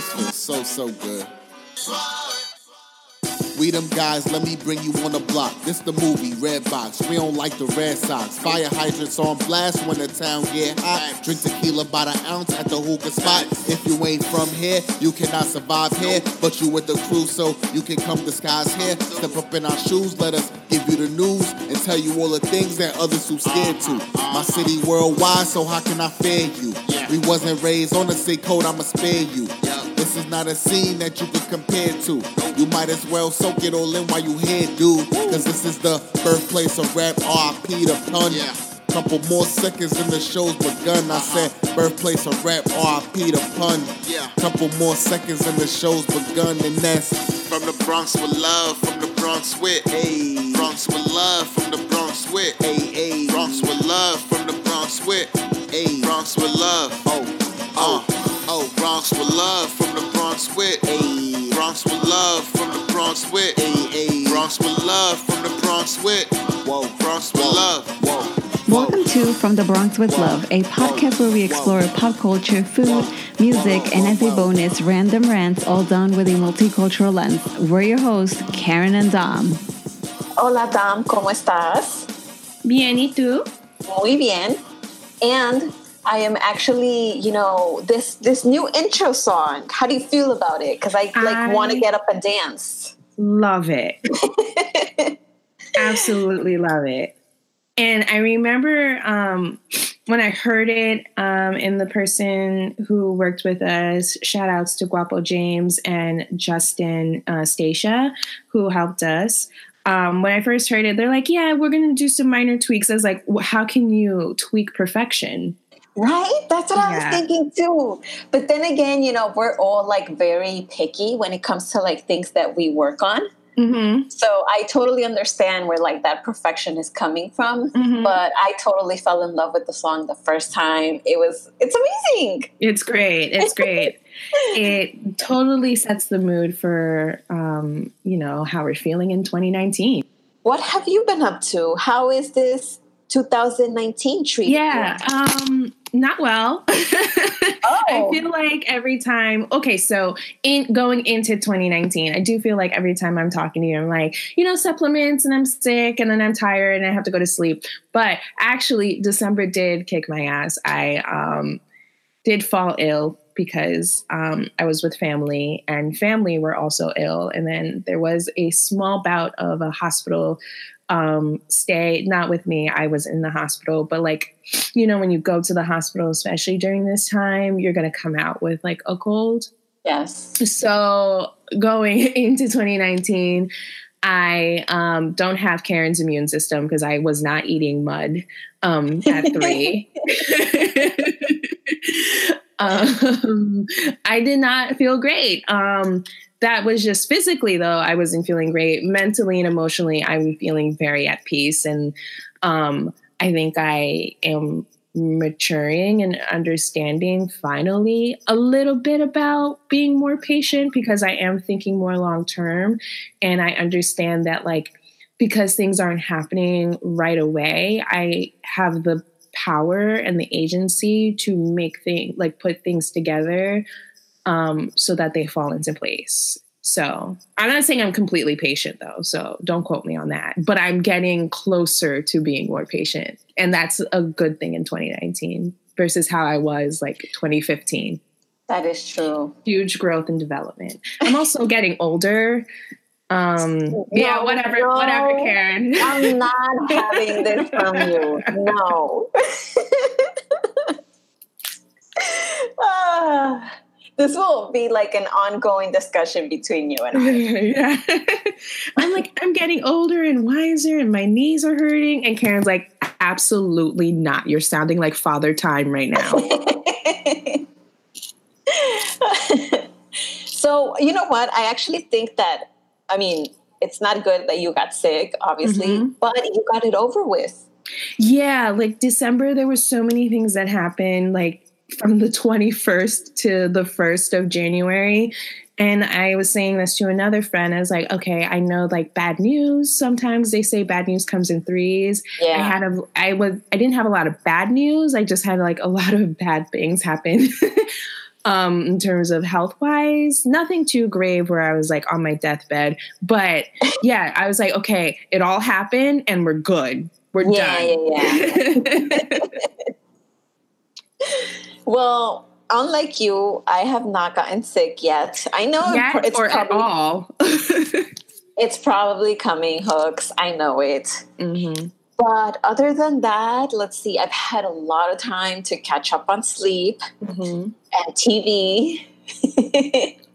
this feels so, so good. We them guys, let me bring you on the block. This the movie, Red Box. We don't like the Red Sox. Fire hydrants on blast when the town get hot. Drink tequila by the ounce at the hookah spot. If you ain't from here, you cannot survive here. But you with the crew, so you can come disguise here. Step up in our shoes, let us give you the news and tell you all the things that others too scared to. My city worldwide, so how can I fear you? We wasn't raised on the same code, I'ma spare you. This is not a scene that you can compare to. You might as well soak it all in while you here, dude. Cause this is the birthplace of rap, RIP the pun. Couple more seconds and the show's begun. I uh-huh. said birthplace of rap, RIP the pun. Couple more seconds and the show's begun. And that's from the Bronx with love, from the Bronx with. Hey. Bronx with love, from the Bronx with. Hey, hey. Bronx with love, from the Bronx with. Hey. Bronx with love. Oh, oh. Oh, Bronx with love from the Bronx with. Ay. Bronx with love from the Bronx with. Ay, ay. Bronx with love from the Bronx with. Whoa, Bronx with love. Whoa. Welcome to From the Bronx with Love, a podcast where we explore pop culture, food, music, and as a bonus, random rants, all done with a multicultural lens. We're your hosts, Karen and Dom. Hola, Dom, ¿cómo estás? Bien, ¿y tú? Muy bien. And I am actually, you know, this this new intro song. How do you feel about it? Because I like want to get up and dance. Love it. Absolutely love it. And I remember um, when I heard it, um, and the person who worked with us, shout outs to Guapo James and Justin uh, Stacia, who helped us. Um, when I first heard it, they're like, yeah, we're going to do some minor tweaks. I was like, how can you tweak perfection? Right? That's what I was thinking too. But then again, you know, we're all like very picky when it comes to like things that we work on. Mm-hmm. So I totally understand where like that perfection is coming from. Mhm. But I totally fell in love with the song the first time. It was it's amazing. It's great. It's great. it totally sets the mood for, um, you know, how we're feeling in 2019. What have you been up to? How is this 2019 treating Yeah, um, not well. oh. I feel like every time, okay, so in going into 2019, I do feel like every time I'm talking to you, I'm like, you know, supplements and I'm sick and then I'm tired and I have to go to sleep. But actually, December did kick my ass. I um, did fall ill because um, I was with family and family were also ill. And then there was a small bout of a hospital um, stay, not with me. I was in the hospital, but like, you know, when you go to the hospital, especially during this time, you're going to come out with like a cold. Yes. So going into 2019, I um, don't have Karen's immune system because I was not eating mud um, at three. um, I did not feel great. Um, that was just physically, though, I wasn't feeling great. Mentally and emotionally, I'm feeling very at peace. And um, I think I am maturing and understanding finally a little bit about being more patient because I am thinking more long term. And I understand that, like, because things aren't happening right away, I have the power and the agency to make things like put things together um, so that they fall into place. So I'm not saying I'm completely patient though, so don't quote me on that. But I'm getting closer to being more patient, and that's a good thing in 2019 versus how I was like 2015. That is true. Huge growth and development. I'm also getting older. Um, yeah, whatever, no. whatever, Karen. I'm not having this from you. No. Ah, this will be like an ongoing discussion between you and I. yeah. I'm like, I'm getting older and wiser, and my knees are hurting. And Karen's like, absolutely not. You're sounding like father time right now. so, you know what? I actually think that, I mean, it's not good that you got sick, obviously, Mhm. but you got it over with. yeah, like December, there were so many things that happened, like from the 21st to the 1st of January. And I was saying this to another friend. I was like, okay, I know like bad news. Sometimes they say bad news comes in threes. I had a I was I didn't have a lot of bad news. I just had like a lot of bad things happen. um, in terms of health wise. Nothing too grave where I was like on my deathbed. But yeah, I was like, okay, it all happened and we're good. We're Yeah, done. yeah, yeah. Well, unlike you, I have not gotten sick yet. I know Yet it's, or at probably, all. it's probably coming, hooks. I know it. hmm But other than that, let's see. I've had a lot of time to catch up on sleep hmm and TV.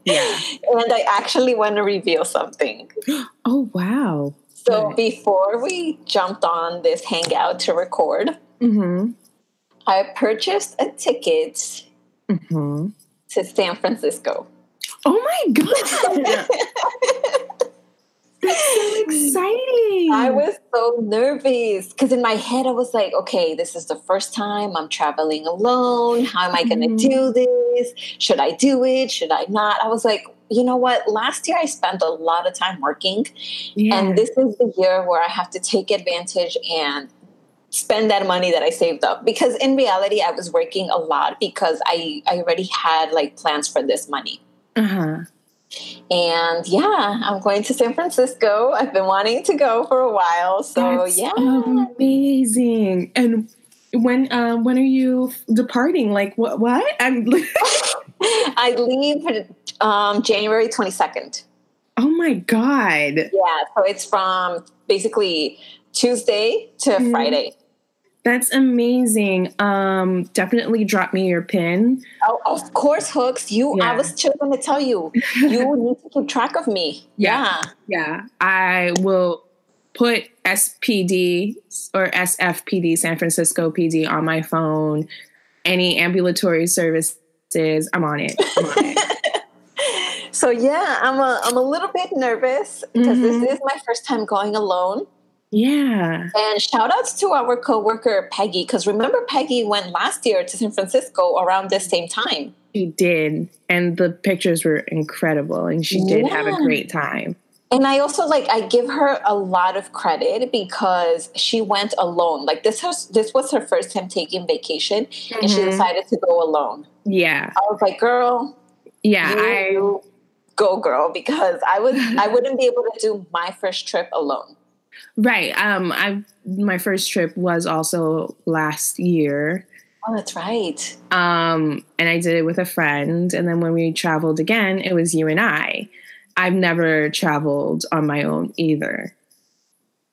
Yeah. And I actually want to reveal something. Oh wow. So Good. before we jumped on this hangout to record, hmm I purchased a ticket hmm to San Francisco. Oh my god. That's so exciting. I was so nervous because in my head I was like, okay, this is the first time I'm traveling alone. How am I going to Mhm. do this? Should I do it? Should I not? I was like, you know what? Last year I spent a lot of time working, yeah. and this is the year where I have to take advantage and spend that money that I saved up. Because in reality, I was working a lot because I, I already had like plans for this money. uh-huh. And yeah, I'm going to San Francisco. I've been wanting to go for a while. So That's yeah. amazing. And when um when are you departing? Like what what? I'm I leave um, January 22nd. Oh my god. Yeah, so it's from basically Tuesday to Mhm. Friday. That's amazing. Um definitely drop me your pin. Oh, of course, Hooks. You, I was just going to tell you, you need to keep track of me. Yeah. Yeah. Yeah. I will put SPD or SFPD San Francisco PD on my phone. Any ambulatory services, I'm on it. I'm on it. So yeah, I'm a, I'm a little bit nervous because Mhm. this is my first time going alone. Yeah. And shout outs to our coworker Peggy, because remember Peggy went last year to San Francisco around this same time. She did. And the pictures were incredible. And she did have a great time. And I also like I give her a lot of credit because she went alone. Like this was this was her first time taking vacation and she Mhm. decided to go alone. Yeah. I was like, girl, Yeah. I go girl because I would I wouldn't be able to do my first trip alone. Right. Um I my first trip was also last year. Oh, that's right. Um and I did it with a friend. And then when we traveled again, it was you and I. I've never traveled on my own either.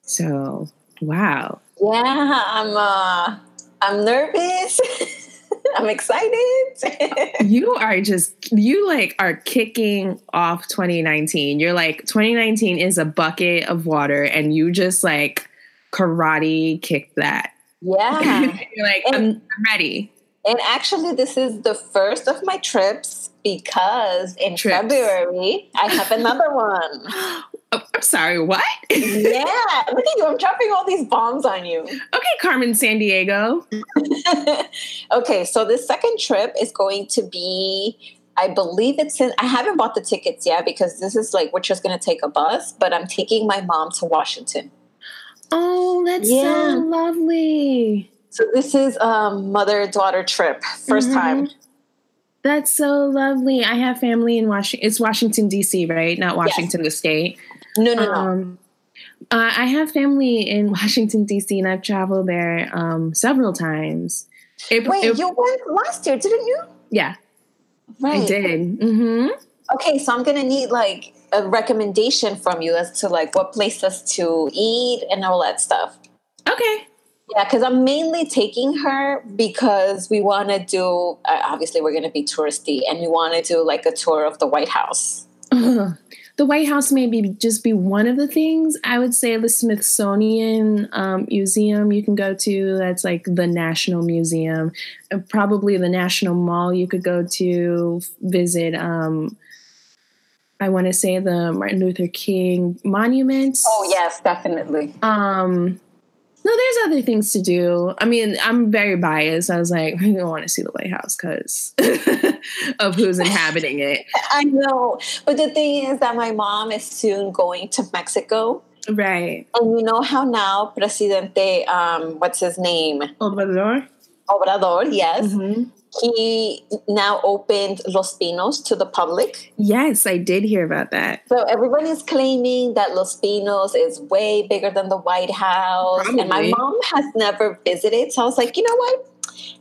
So wow. Yeah, I'm uh I'm nervous. I'm excited. you are just you like are kicking off 2019 you're like 2019 is a bucket of water and you just like karate kick that yeah. you're like I'm, I'm ready And actually, this is the first of my trips because in Trips. February I have another one. Oh, i'm sorry what yeah, look at you! I'm dropping all these bombs on you. okay Carmen Sandiego okay, so this second trip is going to be. I believe it's in. I haven't bought the tickets yet because this is like we're just going to take a bus, but I'm taking my mom to Washington. oh that's Yeah. so lovely So this is a mother daughter trip, 1st Mhm. time. that's so lovely i have family in washington it's washington dc right not washington the state No, no, no. Um, uh, I have family in Washington D.C. and I've traveled there um, several times. It, Wait, it- you went last year, didn't you? yeah, Right. I did. Mm-hmm. Okay, so I'm gonna need like a recommendation from you as to like what places to eat and all that stuff. Okay. Yeah, because I'm mainly taking her because we want to do. Uh, obviously, we're gonna be touristy, and we want to do like a tour of the White House. The White House may be just be one of the things. I would say the Smithsonian um, Museum you can go to. That's like the National Museum. Uh, Probably the National Mall you could go to visit. Um, I want to say the Martin Luther King monuments. Oh yes, definitely. Um, no, there's other things to do. I mean, I'm very biased. I was like, I don't want to see the White House because of who's inhabiting it. I know, but the thing is that my mom is soon going to Mexico, Right. and you know how now Presidente, um, what's his name, Obrador. Obrador, yes, Mhm. He now opened Los Pinos to the public. Yes, I did hear about that. So everyone is claiming that Los Pinos is way bigger than the White House. Probably. And my mom has never visited. So I was like, you know what?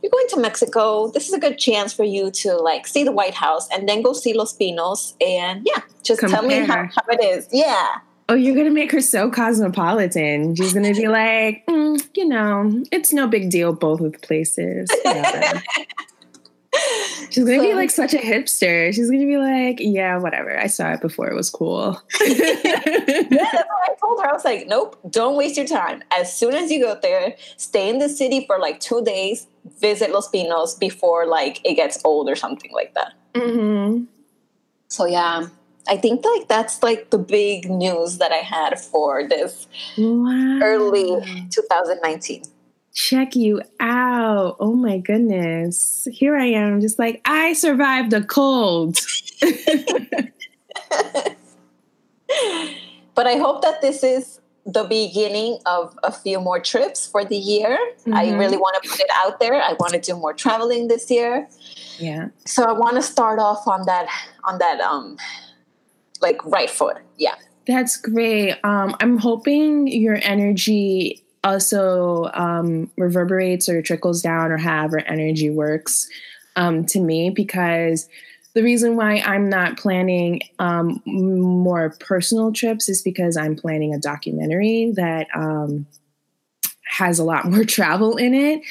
You're going to Mexico. This is a good chance for you to like see the White House and then go see Los Pinos. And yeah, just tell me how, how it is. Yeah. Oh, you're gonna make her so cosmopolitan. She's gonna be like, "Mm, you know, it's no big deal, both of the places. whatever." She's gonna be like such a hipster. She's gonna be like, yeah, whatever. I saw it before. It was cool. Yeah, that's what I told her. I was like, nope, don't waste your time. As soon as you go there, stay in the city for like two days, visit Los Pinos before like it gets old or something like that. hmm So yeah, I think like that's like the big news that I had for this Wow. early 2019. Check you out. Oh my goodness. Here I am, just like, I survived a cold. But I hope that this is the beginning of a few more trips for the year. I Mhm. really want to put it out there. I want to do more traveling this year. Yeah. So I want to start off on that on that um like right foot. Yeah. That's great. Um, I'm hoping your energy also um, reverberates or trickles down, or however energy works um, to me, because the reason why I'm not planning um, more personal trips is because I'm planning a documentary that um, has a lot more travel in it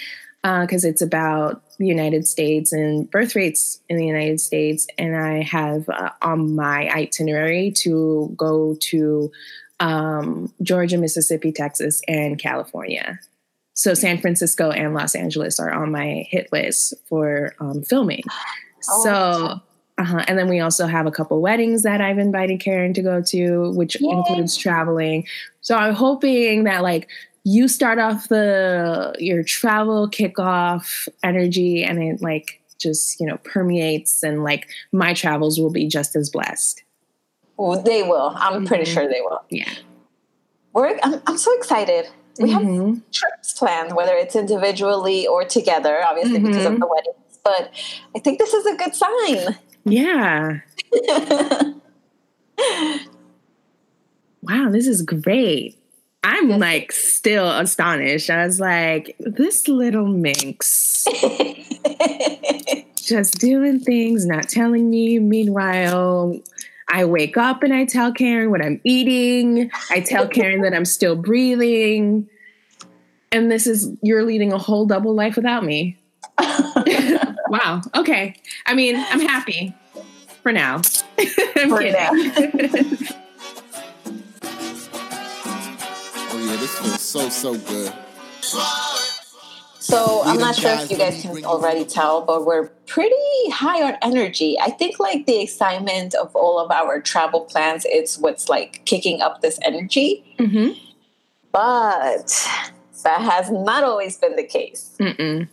because it's about the United States and birth rates in the United States. And I have uh, on my itinerary to go to um, Georgia, Mississippi, Texas, and California. So San Francisco and Los Angeles are on my hit list for um, filming. Oh, so. Uh-huh. And then we also have a couple weddings that I've invited Karen to go to, which Yay. includes traveling. So I'm hoping that like you start off the your travel kickoff energy and it like just you know permeates and like my travels will be just as blessed. Well, they will. I'm pretty Mhm. sure they will. Yeah. We're I'm, I'm so excited. We have Mhm. trips planned, whether it's individually or together, obviously because of Mhm. the weddings. But I think this is a good sign. Yeah. Wow, this is great. I'm Yes. like still astonished. I was like, this little minx just doing things, not telling me. Meanwhile, I wake up and I tell Karen what I'm eating. I tell Karen that I'm still breathing. And this is, you're leading a whole double life without me. wow. Okay. I mean, I'm happy for now. I'm For kidding. Oh yeah, this feels so so good. So I'm not sure if you guys can already tell, but we're pretty high on energy. I think like the excitement of all of our travel plans is what's like kicking up this energy. Mhm. But that has not always been the case. Mm-mm.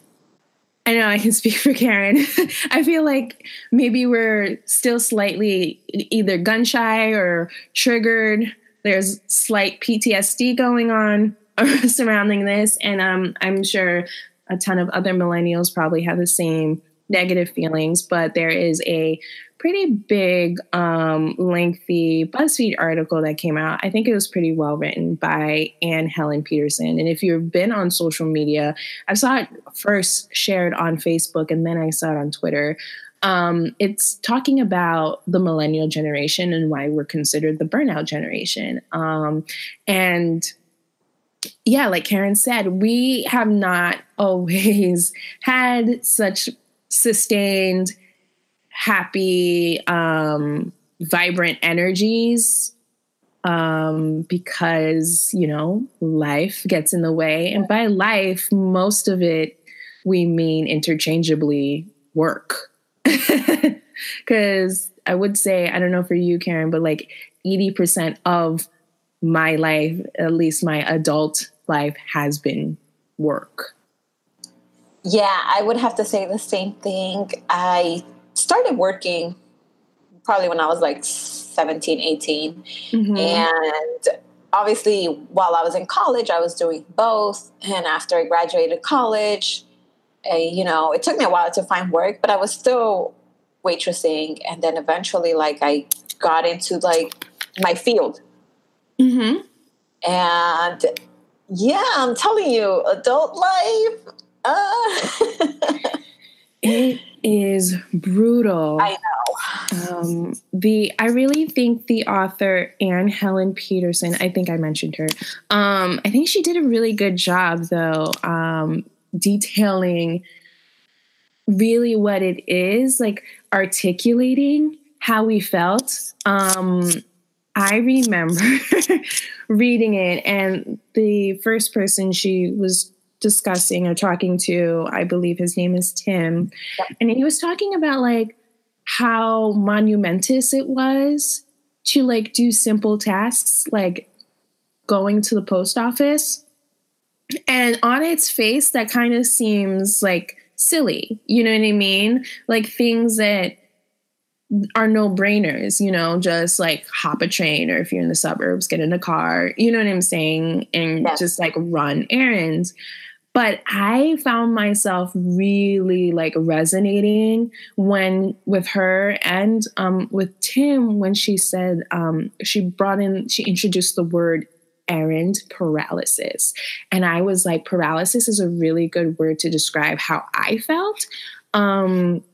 I know I can speak for Karen. I feel like maybe we're still slightly either gun shy or triggered. There's slight PTSD going on surrounding this, and um, I'm sure a ton of other millennials probably have the same negative feelings. But there is a pretty big, um, lengthy BuzzFeed article that came out. I think it was pretty well written by Anne Helen Petersen. And if you've been on social media, I saw it first shared on Facebook and then I saw it on Twitter. Um, it's talking about the millennial generation and why we're considered the burnout generation. Um, and yeah, like Karen said, we have not always had such sustained, happy, um, vibrant energies um, because, you know, life gets in the way. And by life, most of it we mean interchangeably work. Because I would say, I don't know for you, Karen, but like 80% of my life, at least my adult life, has been work. Yeah, I would have to say the same thing. I started working probably when I was like 17, 18. Mhm. And obviously, while I was in college, I was doing both. And after I graduated college, you know, it took me a while to find work, but I was still waitressing. And then eventually, like, I got into like my field. Mm-hmm. And yeah, I'm telling you, adult life. Uh. it is brutal. I know. Um, the I really think the author Anne Helen Petersen. I think I mentioned her. Um, I think she did a really good job though, um, detailing really what it is, like articulating how we felt. Um, I remember reading it, and the first person she was discussing or talking to, I believe his name is Tim, and he was talking about like how monumentous it was to like do simple tasks like going to the post office. And on its face, that kind of seems like silly. You know what I mean? Like things that are no brainers, you know, just like hop a train or if you're in the suburbs, get in a car, you know what I'm saying? And yeah. just like run errands. But I found myself really like resonating when with her and um, with Tim when she said um, she brought in, she introduced the word errand paralysis. And I was like, paralysis is a really good word to describe how I felt. Um,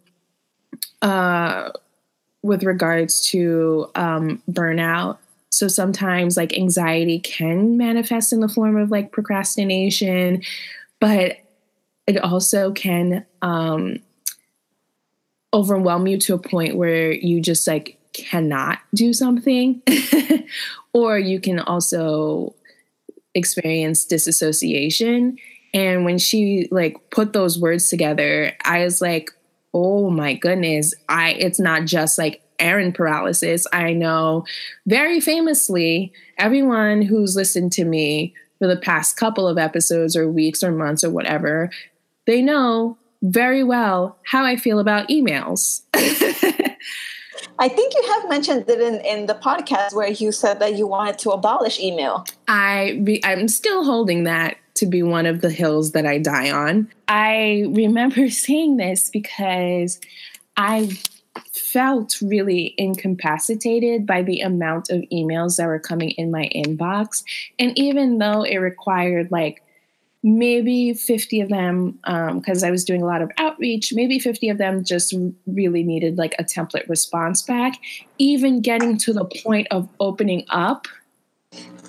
uh, with regards to um, burnout. So sometimes like anxiety can manifest in the form of like procrastination, but it also can um, overwhelm you to a point where you just like cannot do something, or you can also experience disassociation. And when she like put those words together, I was like, oh my goodness, I it's not just like errand paralysis. I know very famously, everyone who's listened to me for the past couple of episodes or weeks or months or whatever, they know very well how I feel about emails. I think you have mentioned it in, in the podcast where you said that you wanted to abolish email. I be, I'm still holding that to be one of the hills that I die on. I remember saying this because I felt really incapacitated by the amount of emails that were coming in my inbox. And even though it required like maybe 50 of them, because um, I was doing a lot of outreach, maybe 50 of them just really needed like a template response back, even getting to the point of opening up.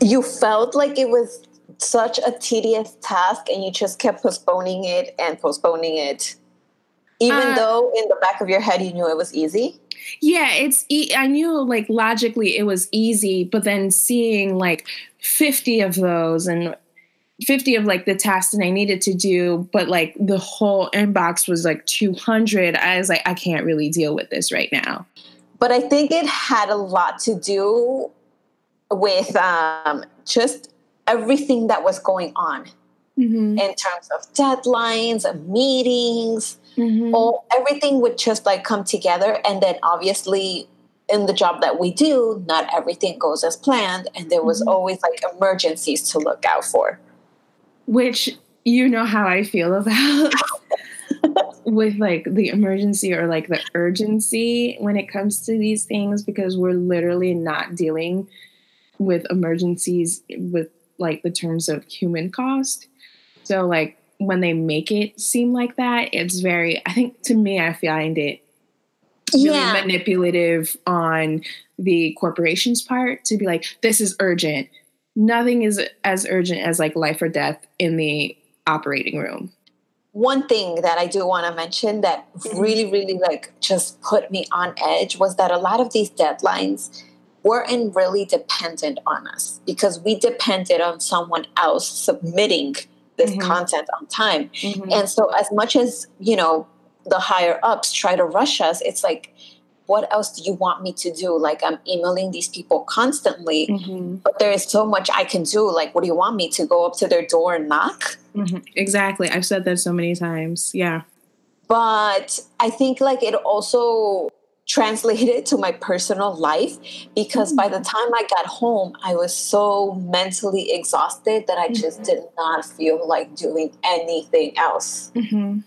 You felt like it was such a tedious task and you just kept postponing it and postponing it even uh, though in the back of your head you knew it was easy? Yeah it's e- i knew like logically it was easy but then seeing like 50 of those and 50 of like the tasks that i needed to do but like the whole inbox was like 200 i was like i can't really deal with this right now. But i think it had a lot to do with um, just everything that was going on mm-hmm. in terms of deadlines and meetings. Mm-hmm. All everything would just like come together, and then obviously in the job that we do, not everything goes as planned, and there was mm-hmm. always like emergencies to look out for. Which you know how I feel about. with like the emergency or like the urgency when it comes to these things because we're literally not dealing with emergencies with like the terms of human cost so like when they make it seem like that, it's very I think to me I find it really yeah. manipulative on the corporation's part to be like, this is urgent. Nothing is as urgent as like life or death in the operating room. One thing that I do want to mention that really, really like just put me on edge was that a lot of these deadlines weren't really dependent on us because we depended on someone else submitting this mm-hmm. content on time. Mm-hmm. And so, as much as, you know, the higher ups try to rush us, it's like, what else do you want me to do? Like, I'm emailing these people constantly, mm-hmm. but there is so much I can do. Like, what do you want me to go up to their door and knock? Mm-hmm. Exactly. I've said that so many times. Yeah. But I think, like, it also translated to my personal life because by the time I got home, I was so mentally exhausted that I just mm-hmm. did not feel like doing anything else. Mm-hmm.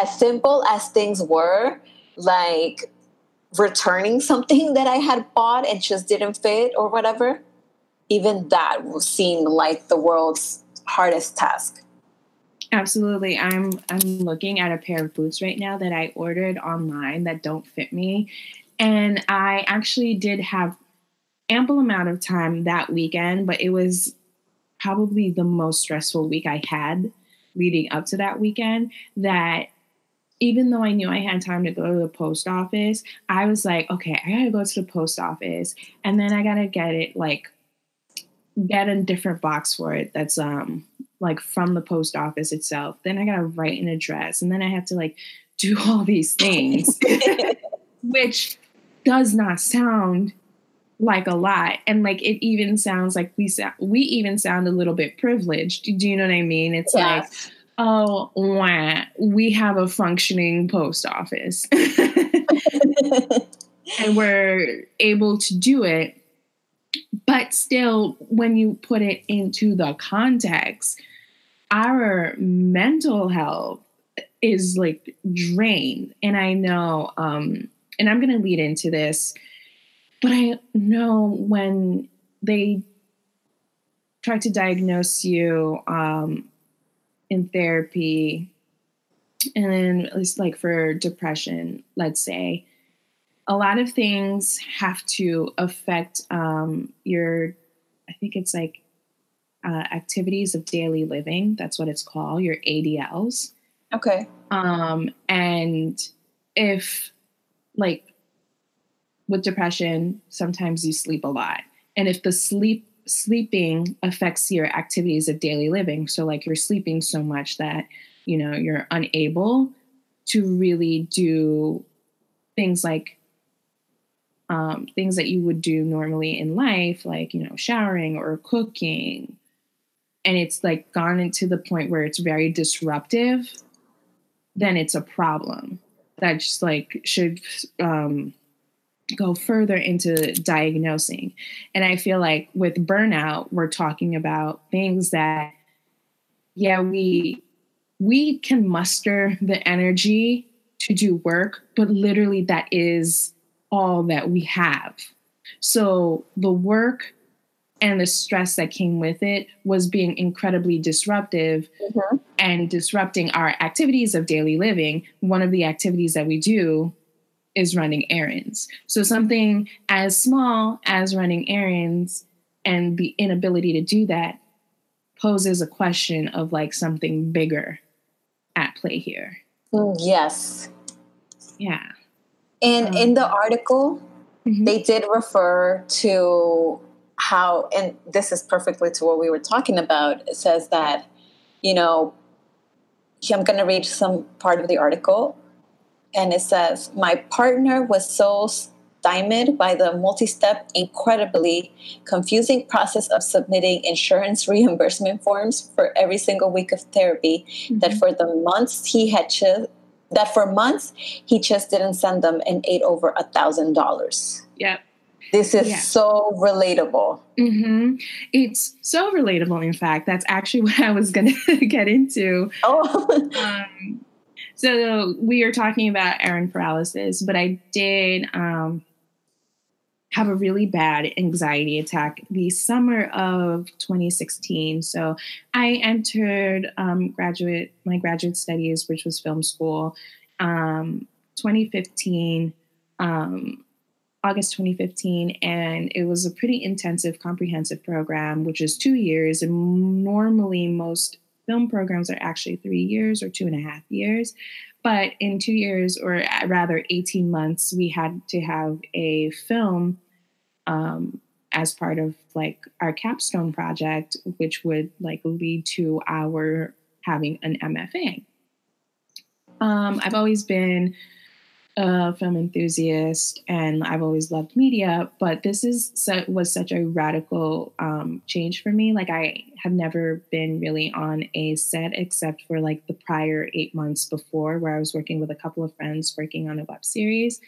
as simple as things were, like returning something that I had bought and just didn't fit or whatever, even that seemed like the world's hardest task. Absolutely. I'm I'm looking at a pair of boots right now that I ordered online that don't fit me. And I actually did have ample amount of time that weekend, but it was probably the most stressful week I had leading up to that weekend that even though I knew I had time to go to the post office, I was like, okay, I gotta go to the post office and then I gotta get it like get a different box for it that's um like from the post office itself. Then I gotta write an address and then I have to like do all these things, which does not sound like a lot. And like it even sounds like we sound we even sound a little bit privileged. Do you know what i mean? It's like oh wah, we have a functioning post office. And we're able to do it but still when you put it into the context our mental health is like drained. And i know um and i'm going to lead into this but I know when they try to diagnose you um, in therapy, and then it's like for depression, let's say, a lot of things have to affect um, your, I think it's like uh, activities of daily living. That's what it's called, your ADLs. Okay. Um, and if like with depression, sometimes you sleep a lot. And if the sleep sleeping affects your activities of daily living, so like you're sleeping so much that, you know, you're unable to really do things like um, things that you would do normally in life, like, you know, showering or cooking. And it's like gone into the point where it's very disruptive, then it's a problem that just like should um, go further into diagnosing. And I feel like with burnout, we're talking about things that, yeah, we we can muster the energy to do work, but literally that is all that we have. So the work and the stress that came with it was being incredibly disruptive mm-hmm. and disrupting our activities of daily living. One of the activities that we do is running errands. So something as small as running errands and the inability to do that poses a question of like something bigger at play here. Mm, yes. Yeah. And um, in the article, mm-hmm. they did refer to how, and this is perfectly to what we were talking about. It says that, you know, I'm going to read some part of the article and it says, My partner was so stymied by the multi step, incredibly confusing process of submitting insurance reimbursement forms for every single week of therapy mm-hmm. that for the months he had just that for months he just didn't send them and ate over a thousand dollars. Yeah. This is yeah. so relatable. Mm-hmm. It's so relatable. In fact, that's actually what I was going to get into. Oh, um, so we are talking about errand paralysis, but I did um, have a really bad anxiety attack the summer of 2016. So I entered um, graduate my graduate studies, which was film school, um, 2015. Um, August 2015, and it was a pretty intensive, comprehensive program, which is two years. And normally, most film programs are actually three years or two and a half years. But in two years, or rather 18 months, we had to have a film um, as part of like our capstone project, which would like lead to our having an MFA. Um, I've always been a film enthusiast and I've always loved media, but this is was such a radical um, change for me. Like I had never been really on a set except for like the prior eight months before, where I was working with a couple of friends working on a web series,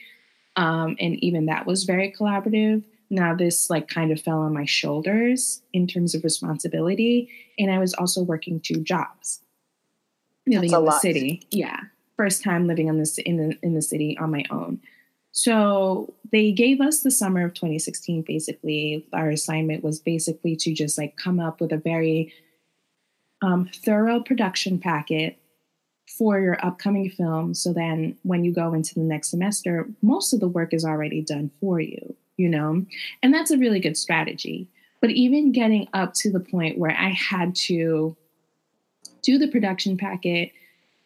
um, and even that was very collaborative. Now this like kind of fell on my shoulders in terms of responsibility, and I was also working two jobs, living in the city. Yeah, first time living in this in the in the city on my own. So they gave us the summer of 2016. Basically, our assignment was basically to just like come up with a very um, thorough production packet for your upcoming film. So then, when you go into the next semester, most of the work is already done for you. You know, and that's a really good strategy. But even getting up to the point where I had to do the production packet,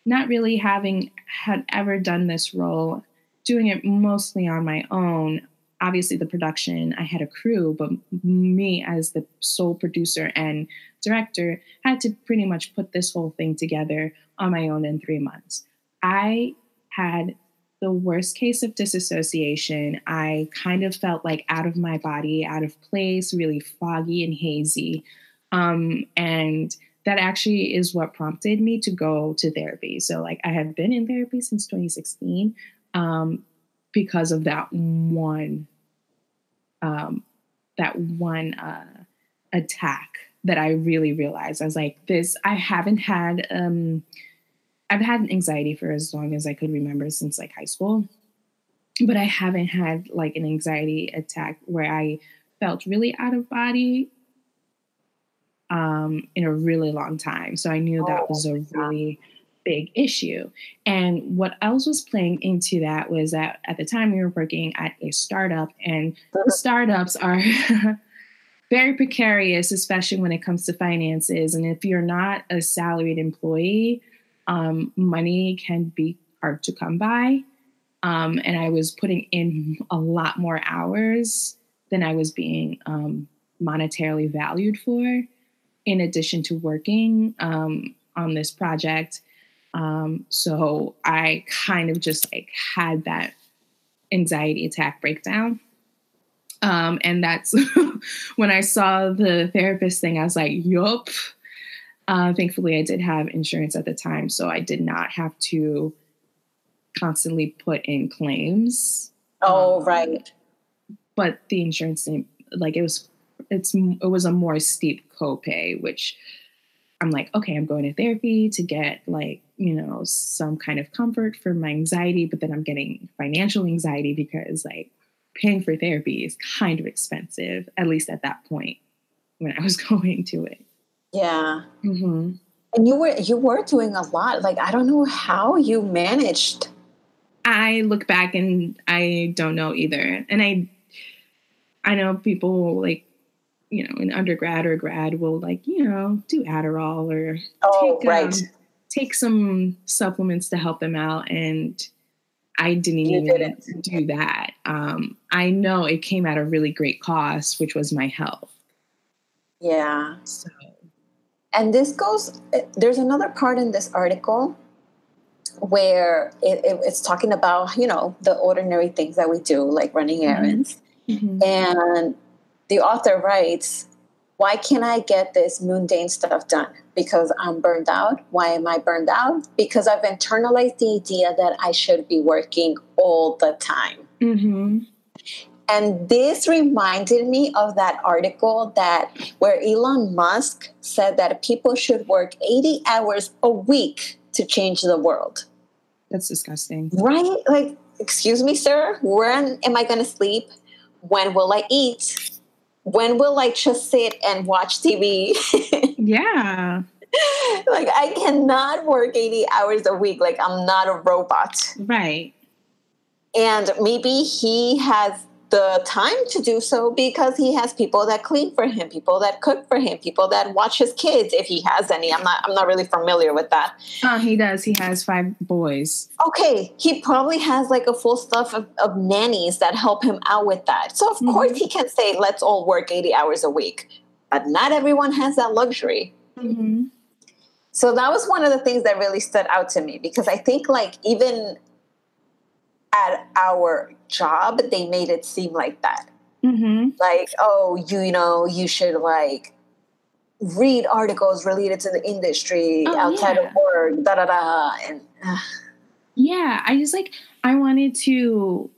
not really having had ever done this role, doing it mostly on my own. Obviously, the production, I had a crew, but me as the sole producer and director had to pretty much put this whole thing together on my own in three months. I had the worst case of disassociation. I kind of felt like out of my body, out of place, really foggy and hazy. Um, and that actually is what prompted me to go to therapy. So, like, I have been in therapy since 2016 um, because of that one, um, that one uh, attack that I really realized. I was like, this. I haven't had. Um, I've had anxiety for as long as I could remember since like high school, but I haven't had like an anxiety attack where I felt really out of body um, in a really long time. So I knew that was a really big issue. And what else was playing into that was that at the time we were working at a startup, and startups are very precarious, especially when it comes to finances. And if you're not a salaried employee, um, money can be hard to come by. Um, and I was putting in a lot more hours than I was being um, monetarily valued for, in addition to working um, on this project. Um, so I kind of just like had that anxiety attack breakdown. Um, and that's when I saw the therapist thing, I was like, yup, uh, thankfully, I did have insurance at the time, so I did not have to constantly put in claims. Oh, um, right. But the insurance, like it was, it's it was a more steep copay, which I'm like, okay, I'm going to therapy to get like you know some kind of comfort for my anxiety, but then I'm getting financial anxiety because like paying for therapy is kind of expensive, at least at that point when I was going to it. Yeah. Mm-hmm. And you were you were doing a lot. Like I don't know how you managed. I look back and I don't know either. And I I know people like you know in undergrad or grad will like you know do Adderall or oh take, right um, take some supplements to help them out and I didn't you even didn't. do that. Um, I know it came at a really great cost, which was my health. Yeah. So and this goes, there's another part in this article where it, it, it's talking about, you know, the ordinary things that we do, like running mm-hmm. errands. Mm-hmm. And the author writes, why can't I get this mundane stuff done? Because I'm burned out. Why am I burned out? Because I've internalized the idea that I should be working all the time. Mm-hmm. And this reminded me of that article that where Elon Musk said that people should work 80 hours a week to change the world. That's disgusting. Right? Like, excuse me, sir, when am I going to sleep? When will I eat? When will I just sit and watch TV? yeah. like, I cannot work 80 hours a week. Like, I'm not a robot. Right. And maybe he has the time to do so because he has people that clean for him, people that cook for him, people that watch his kids if he has any. I'm not I'm not really familiar with that. Oh, he does. He has five boys. Okay, he probably has like a full stuff of, of nannies that help him out with that. So of mm-hmm. course he can say, "Let's all work 80 hours a week," but not everyone has that luxury. Mm-hmm. So that was one of the things that really stood out to me because I think like even at our job, they made it seem like that. Mm-hmm. Like, oh, you, you know, you should like read articles related to the industry oh, outside yeah. of work, da da da. And uh. yeah, I just like I wanted to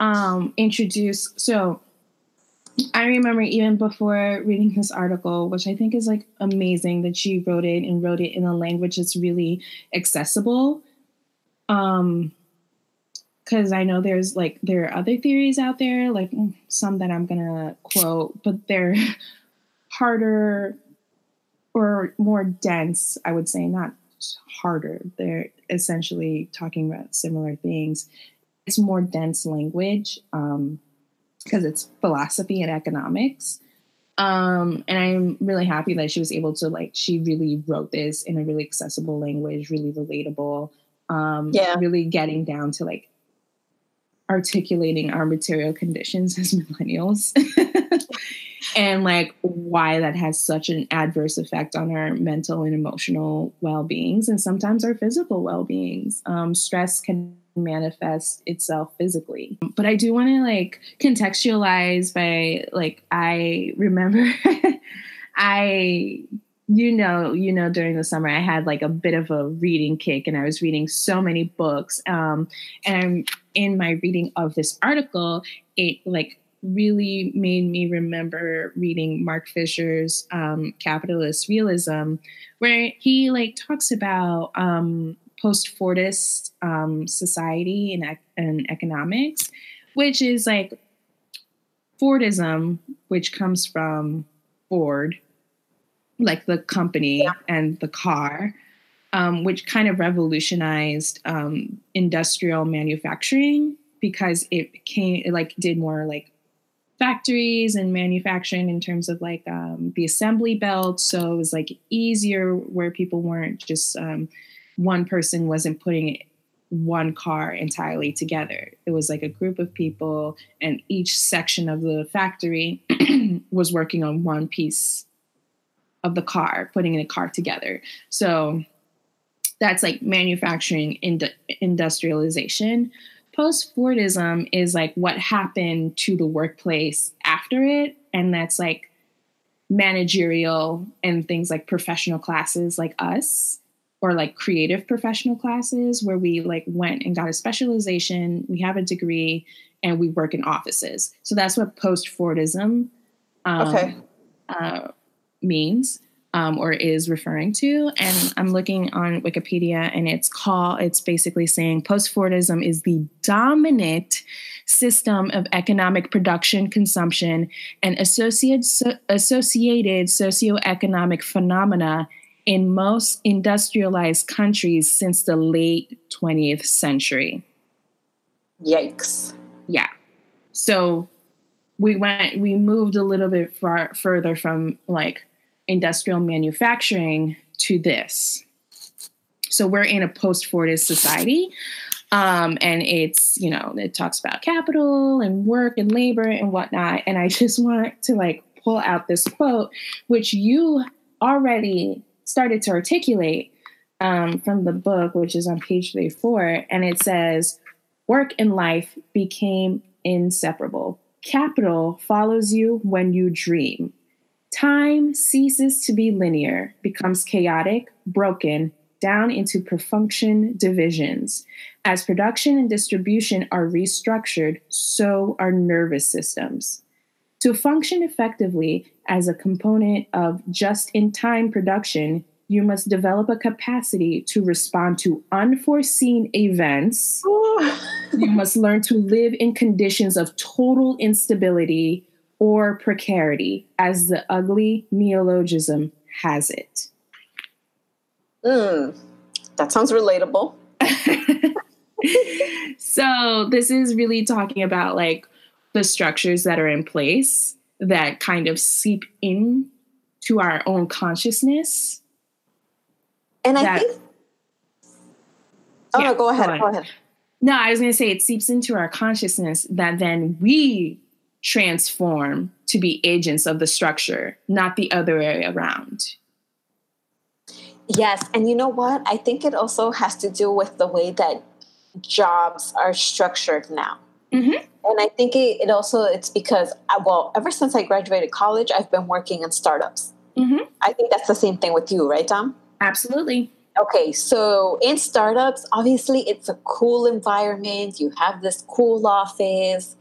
um introduce so I remember even before reading this article, which I think is like amazing that she wrote it and wrote it in a language that's really accessible Um, because I know there's like there are other theories out there, like mm, some that I'm gonna quote, but they're harder or more dense, I would say, not harder. They're essentially talking about similar things. It's more dense language because um, it's philosophy and economics. Um, and I'm really happy that she was able to like she really wrote this in a really accessible language, really relatable. Um, yeah, really getting down to like articulating our material conditions as millennials and like why that has such an adverse effect on our mental and emotional well-beings and sometimes our physical well-beings um, stress can manifest itself physically but i do want to like contextualize by like i remember i you know, you know, during the summer, I had like a bit of a reading kick and I was reading so many books. Um, and in my reading of this article, it like really made me remember reading Mark Fisher's um, Capitalist Realism, where he like talks about um, post Fordist um, society and, and economics, which is like Fordism, which comes from Ford like the company yeah. and the car, um, which kind of revolutionized um, industrial manufacturing because it came it like did more like factories and manufacturing in terms of like um, the assembly belt so it was like easier where people weren't just um, one person wasn't putting one car entirely together it was like a group of people and each section of the factory was working on one piece of the car, putting the car together. So that's like manufacturing ind- industrialization. Post Fordism is like what happened to the workplace after it. And that's like managerial and things like professional classes like us or like creative professional classes where we like went and got a specialization we have a degree and we work in offices so that's what post fordism um, okay. uh, means um, or is referring to. And I'm looking on Wikipedia and it's called, it's basically saying post Fordism is the dominant system of economic production, consumption, and associated, so, associated socioeconomic phenomena in most industrialized countries since the late 20th century. Yikes. Yeah. So we went, we moved a little bit far further from like industrial manufacturing to this. So we're in a post Fordist society. Um, and it's, you know, it talks about capital and work and labor and whatnot. And I just want to like pull out this quote, which you already started to articulate um, from the book, which is on page 34. And it says, Work and life became inseparable. Capital follows you when you dream. Time ceases to be linear, becomes chaotic, broken, down into punctiform divisions. As production and distribution are restructured, so are nervous systems. To function effectively as a component of just in time production, you must develop a capacity to respond to unforeseen events. you must learn to live in conditions of total instability or precarity, as the ugly neologism has it. Mm, that sounds relatable. so, this is really talking about like the structures that are in place that kind of seep in to our own consciousness. And that, I think. Oh, yeah, no, go ahead. Go, go ahead. No, I was going to say it seeps into our consciousness that then we transform to be agents of the structure, not the other way around. Yes. And you know what? I think it also has to do with the way that jobs are structured now. Mm-hmm. And I think it, it, also it's because uh, well, ever since I graduated college, I've been working in startups. Mm-hmm. I think that's the same thing with you, right, Dom? Absolutely. Okay, so in startups, obviously it's a cool environment. You have this cool office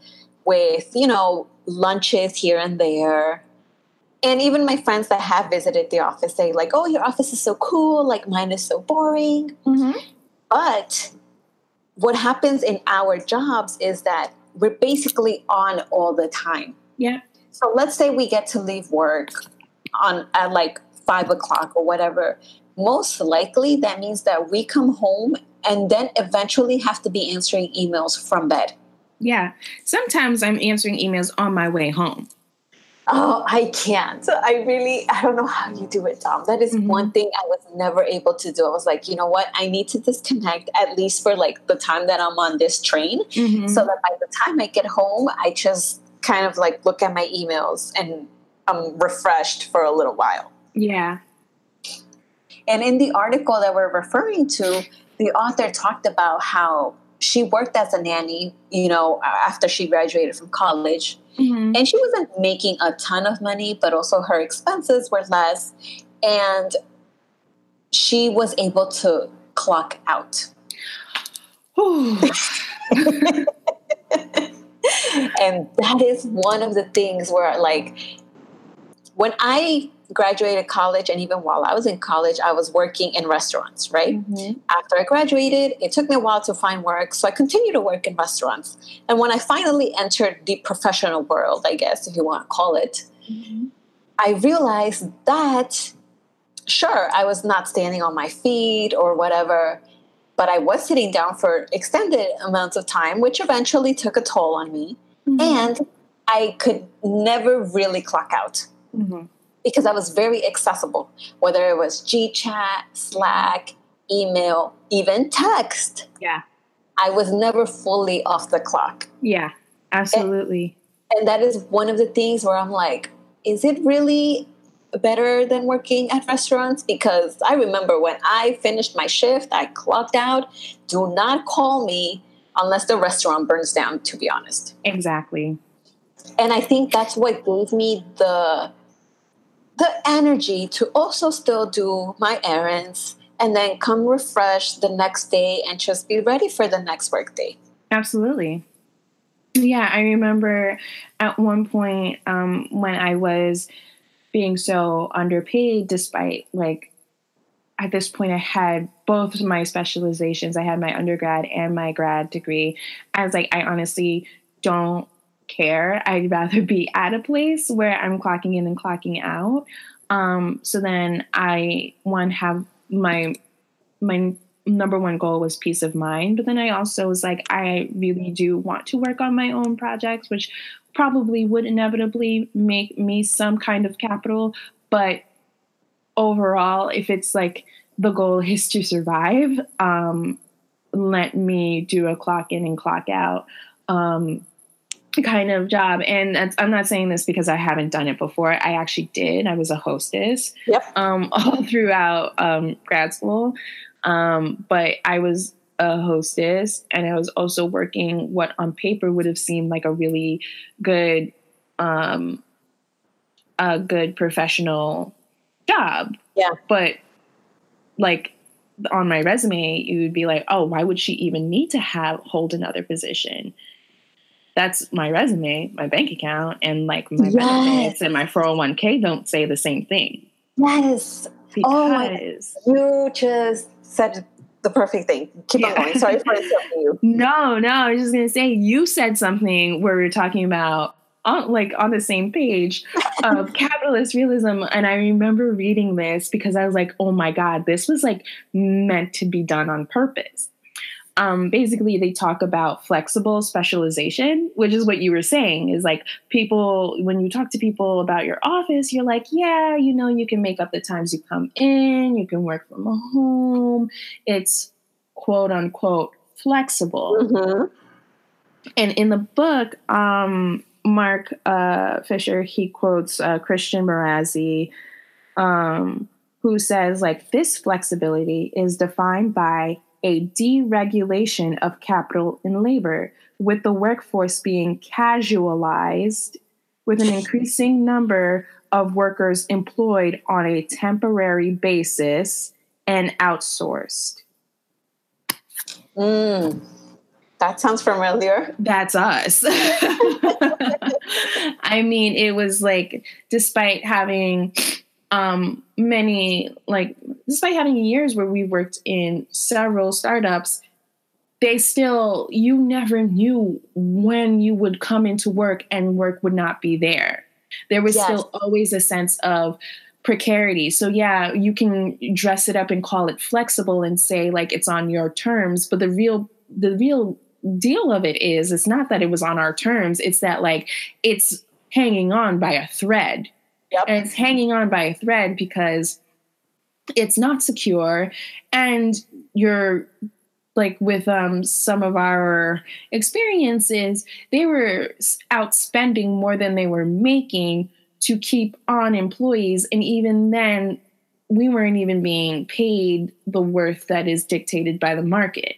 with, you know, lunches here and there. And even my friends that have visited the office say, like, oh, your office is so cool, like mine is so boring. Mm-hmm. But what happens in our jobs is that we're basically on all the time. Yeah. So let's say we get to leave work on at like five o'clock or whatever. Most likely that means that we come home and then eventually have to be answering emails from bed. Yeah. Sometimes I'm answering emails on my way home. Oh, I can't. I really, I don't know how you do it, Dom. That is Mhm. one thing I was never able to do. I was like, you know what? I need to disconnect at least for like the time that I'm on this train Mhm. so that by the time I get home, I just kind of like look at my emails and I'm refreshed for a little while. yeah. And in the article that we're referring to, the author talked about how she worked as a nanny, you know, after she graduated from college. Mhm. And she wasn't making a ton of money, but also her expenses were less. And she was able to clock out. And that is one of the things where like when i graduated college and even while i was in college i was working in restaurants right Mhm. after i graduated it took me a while to find work so i continued to work in restaurants and when i finally entered the professional world i guess if you want to call it i realized that sure i was not standing on my feet or whatever but i was sitting down for extended amounts of time which eventually took a toll on me Mhm. and I could never really clock out Mhm. Because I was very accessible, whether it was GChat, Slack, email, even text. Yeah. I was never fully off the clock. Yeah. Absolutely. And that is one of the things where I'm like, is it really better than working at restaurants? Because I remember when I finished my shift, I clocked out. Do not call me unless the restaurant burns down, to be honest. Exactly. and i think that's what gave me the the energy to also still do my errands and then come refreshed the next day and just be ready for the next work day Absolutely. Yeah, I remember at one point um, when I was being so underpaid, despite like at this point I had both my specializations. I had my undergrad and my grad degree. I was like, I honestly don't care. I'd rather be at a place where I'm clocking in and clocking out. Um, so then I one have my my number one goal was peace of mind. But then I also was like, I really do want to work on my own projects, which probably would inevitably make me some kind of capital. But overall, if it's like the goal is to survive, um, let me do a clock in and clock out um, kind of job. And that's, I'm not saying this because I haven't done it before. I actually did. I was a hostess yep um, all throughout um, grad school. Um, but I was a hostess and I was also working what on paper would have seemed like a really good, um, a good professional job. Yeah. But like on my resume, you would be like, oh, why would she even need to have hold another position? That's my resume, my bank account, and like my Yes. benefits and my 401k don't say the same thing. Yes. Oh my- because you just said the perfect thing. Keep on going. Sorry for interrupting you. No, no, I was just gonna say you said something where we were talking about on like on the same page of capitalist realism, and I remember reading this because I was like, oh my god, this was like meant to be done on purpose. Um, basically, they talk about flexible specialization, which is what you were saying. Is like people when you talk to people about your office, you're like, yeah, you know, you can make up the times you come in, you can work from home. It's quote unquote flexible. Mhm. And in the book, um, Mark uh, Fisher he quotes uh, Christian Marazzi, um, who says like this flexibility is defined by a deregulation of capital and labor, with the workforce being casualized, with an increasing number of workers employed on a temporary basis and outsourced. Mm. that sounds familiar that's us. I mean, it was like, despite having um, many, like, despite having years where we worked in several startups, they still you never knew when you would come into work and work would not be there. There was yes. still always a sense of precarity. So yeah you can dress it up and call it flexible and say like it's on your terms but the real the real deal of it is it's not that it was on our terms it's that like it's hanging on by a thread yep. and it's hanging on by a thread because it's not secure and you're like with um, some of our experiences, they were out spending more than they were making to keep on employees. And even then, we weren't even being paid the worth that is dictated by the market.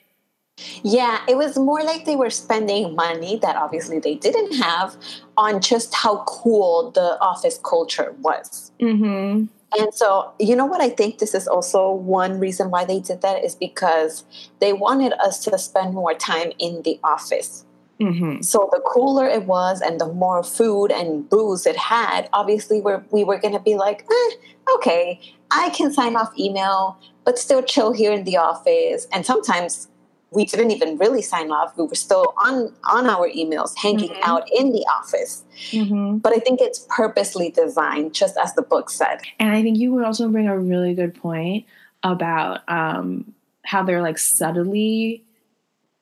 Yeah, it was more like they were spending money that obviously they didn't have on just how cool the office culture was. Mm-hmm. And so, you know what? I think this is also one reason why they did that is because they wanted us to spend more time in the office. Mm-hmm. So the cooler it was, and the more food and booze it had, obviously we're, we were going to be like, eh, okay, I can sign off email, but still chill here in the office. And sometimes we didn't even really sign off. We were still on on our emails, hanging mm-hmm. out in the office. Mm-hmm. But I think it's purposely designed, just as the book said. And I think you would also bring a really good point about um, how they're like subtly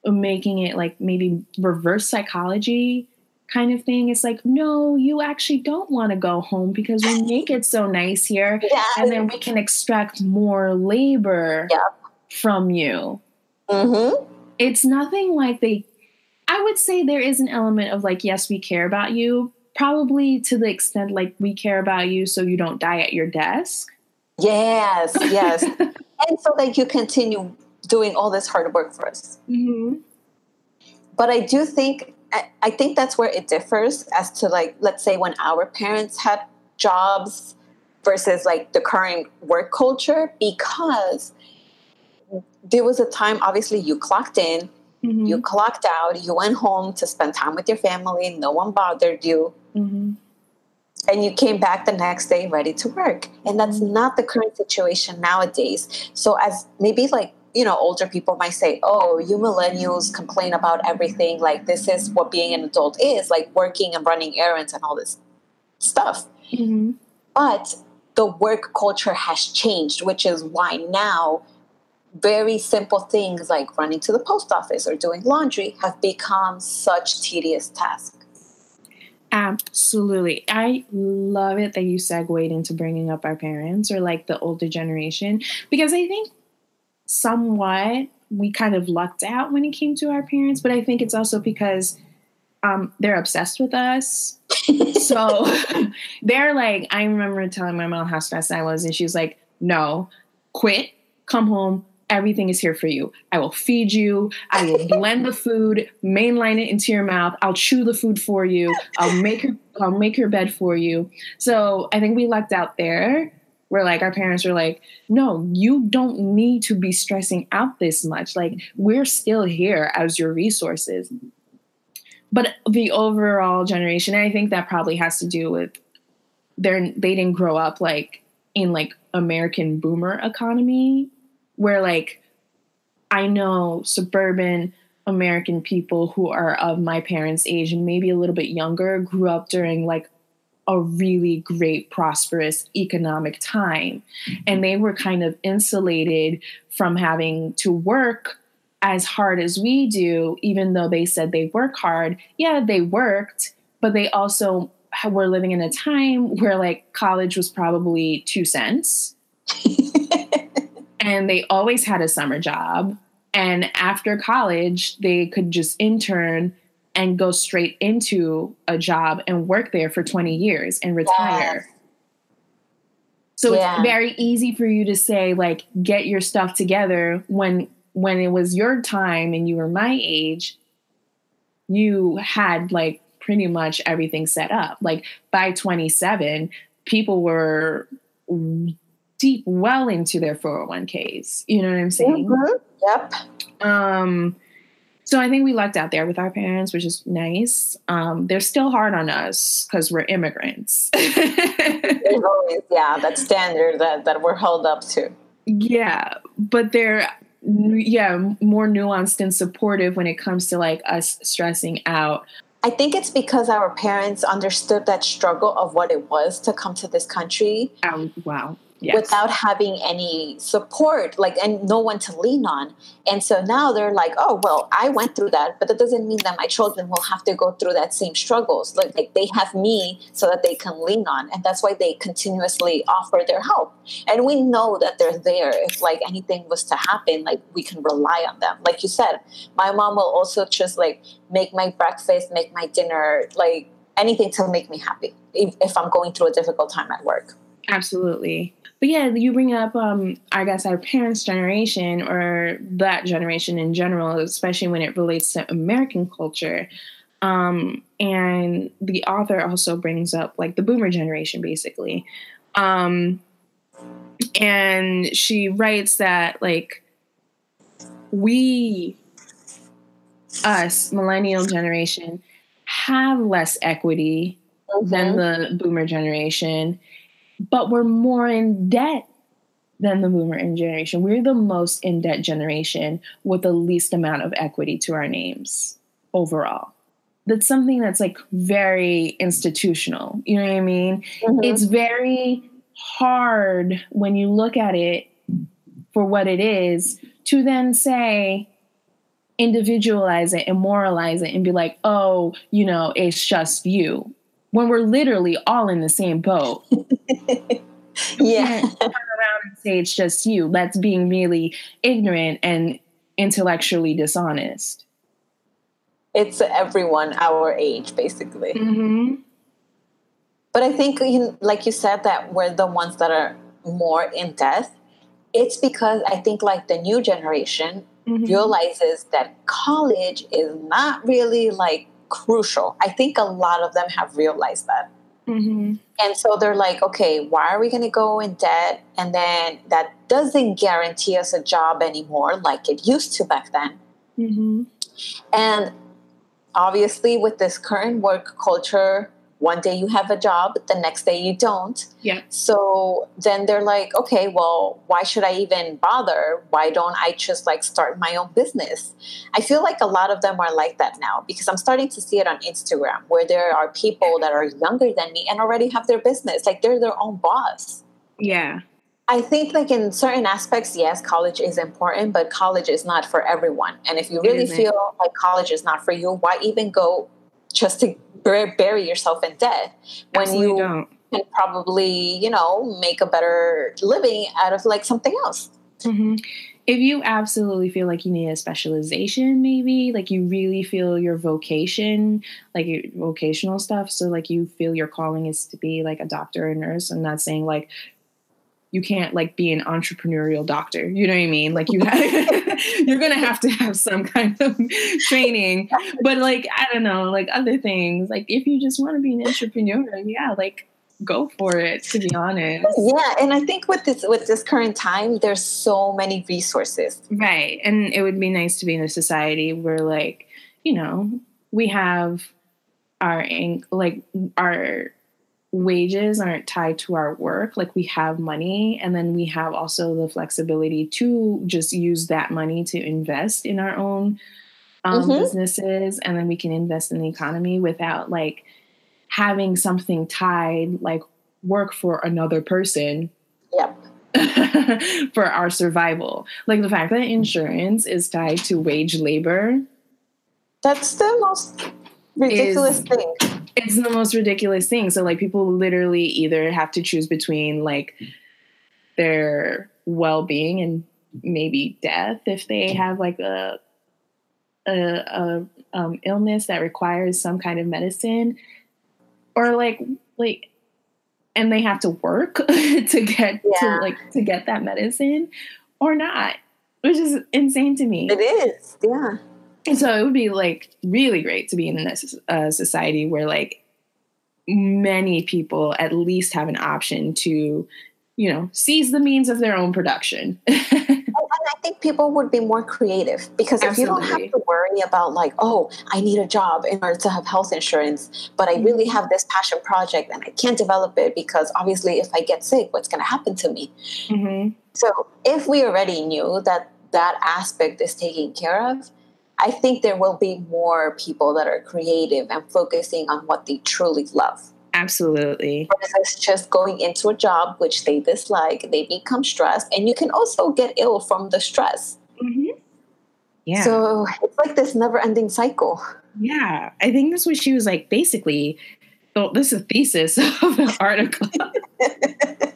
making it like maybe reverse psychology kind of thing. It's like, no, you actually don't want to go home because we make it so nice here, yeah. and then we can extract more labor yep. from you. Mm-hmm. It's nothing like they. I would say there is an element of like, yes, we care about you, probably to the extent like we care about you so you don't die at your desk. Yes, yes. and so that you continue doing all this hard work for us. Mm-hmm. But I do think I think that's where it differs as to like let's say when our parents had jobs versus like the current work culture because there was a time, obviously, you clocked in, mm-hmm. you clocked out, you went home to spend time with your family, no one bothered you. Mm-hmm. And you came back the next day ready to work. And that's mm-hmm. not the current situation nowadays. So, as maybe like, you know, older people might say, oh, you millennials complain about everything. Like, this is what being an adult is like working and running errands and all this stuff. Mm-hmm. But the work culture has changed, which is why now very simple things like running to the post office or doing laundry have become such tedious tasks. Absolutely. I love it that you segued into bringing up our parents or like the older generation because I think somewhat we kind of lucked out when it came to our parents, but I think it's also because um, they're obsessed with us. so they're like, I remember telling my mom how stressed I was, and she was like, No, quit, come home, Everything is here for you. I will feed you. I will blend the food, mainline it into your mouth. I'll chew the food for you. I'll make your I'll make your bed for you. So I think we lucked out there. Where like our parents were like, no, you don't need to be stressing out this much. Like we're still here as your resources. But the overall generation, I think that probably has to do with their they didn't grow up like in like American boomer economy where like I know suburban American people who are of my parents' age and maybe a little bit younger grew up during like a really great, prosperous economic time. Mm-hmm. And they were kind of insulated from having to work as hard as we do, even though they said they work hard. Yeah, they worked, but they also were living in a time where like college was probably two cents. and they always had a summer job. And after college, they could just intern and go straight into a job and work there for 20 years and retire. Yes. So yeah. it's very easy for you to say like get your stuff together when when it was your time and you were my age, you had like pretty much everything set up. Like by 27, people were deep well into their 401ks. You know what I'm saying? Mm-hmm. Yep. Um, so I think we lucked out there with our parents, which is nice. Um, they're still hard on us because we're immigrants. Always, yeah, that standard that, that we're held up to. Yeah, but they're yeah more nuanced and supportive when it comes to like us stressing out I think it's because our parents understood that struggle of what it was to come to this country. Um, wow yes. without having any support, like, and no one to lean on. And so now they're like, oh, well, I went through that, but that doesn't mean that my children will have to go through that same struggles. Like, like they have me so that they can lean on. And that's why they continuously offer their help. And we know that they're there. If like anything was to happen, like we can rely on them. Like you said, my mom will also just like make my breakfast, make my dinner, like anything to make me happy if, if I'm going through a difficult time at work. Absolutely but yeah, you bring up, um, I guess, our parents' generation or that generation in general, especially when it relates to American culture. Um, and the author also brings up like the boomer generation, basically. Um, and she writes that like we, us, millennial generation, have less equity mm-hmm. than the boomer generation but we're more in debt than the boomer generation. We're the most in debt generation with the least amount of equity to our names overall. That's something that's like very institutional. You know what I mean? Mm-hmm. It's very hard when you look at it for what it is to then say, individualize it and moralize it and be like, oh, you know, it's just you when we're literally all in the same boat. yeah. turn around and say it's just you. That's being really ignorant and intellectually dishonest. It's everyone our age, basically. Mm-hmm. But I think, like you said, that we're the ones that are more in debt. It's because I think, like the new generation mm-hmm. realizes that college is not really like crucial. I think a lot of them have realized that. Mm-hmm. And so they're like, okay, why are we going to go in debt? And then that doesn't guarantee us a job anymore like it used to back then. Mm-hmm. And obviously, with this current work culture, one day you have a job, the next day you don't. Yeah. So then they're like, okay, well, why should I even bother? Why don't I just like start my own business? I feel like a lot of them are like that now because I'm starting to see it on Instagram where there are people that are younger than me and already have their business. Like they're their own boss. Yeah. I think like in certain aspects, yes, college is important, but college is not for everyone. And if you really feel like college is not for you, why even go just to bury yourself in debt when Absolutely you don't. can probably, you know, make a better living out of like something else. Mm-hmm. If you absolutely feel like you need a specialization, maybe like you really feel your vocation, like your vocational stuff. So, like, you feel your calling is to be like a doctor or nurse. I'm not saying like you can't like be an entrepreneurial doctor. You know what I mean? Like you have, you're gonna have to have some kind of training. But like I don't know, like other things. Like if you just want to be an entrepreneur, yeah, like go for it. To be honest, yeah. And I think with this with this current time, there's so many resources. Right, and it would be nice to be in a society where like you know we have our like our wages aren't tied to our work like we have money and then we have also the flexibility to just use that money to invest in our own um, mm-hmm. businesses and then we can invest in the economy without like having something tied like work for another person yep. for our survival. Like the fact that insurance is tied to wage labor that's the most ridiculous is, thing it's the most ridiculous thing. So like people literally either have to choose between like their well-being and maybe death if they have like a a, a um, illness that requires some kind of medicine or like like and they have to work to get yeah. to like to get that medicine or not which is insane to me it is yeah and so it would be like really great to be in a uh, society where like many people at least have an option to, you know, seize the means of their own production. and I think people would be more creative because if Absolutely. you don't have to worry about like, oh, I need a job in order to have health insurance, but I really mm-hmm. have this passion project and I can't develop it because obviously if I get sick, what's going to happen to me? Mm-hmm. So if we already knew that that aspect is taken care of, I think there will be more people that are creative and focusing on what they truly love. Absolutely. Versus just going into a job which they dislike, they become stressed, and you can also get ill from the stress. Mm-hmm. Yeah. So it's like this never ending cycle. Yeah. I think that's what she was like basically. Well, this is a thesis of the article.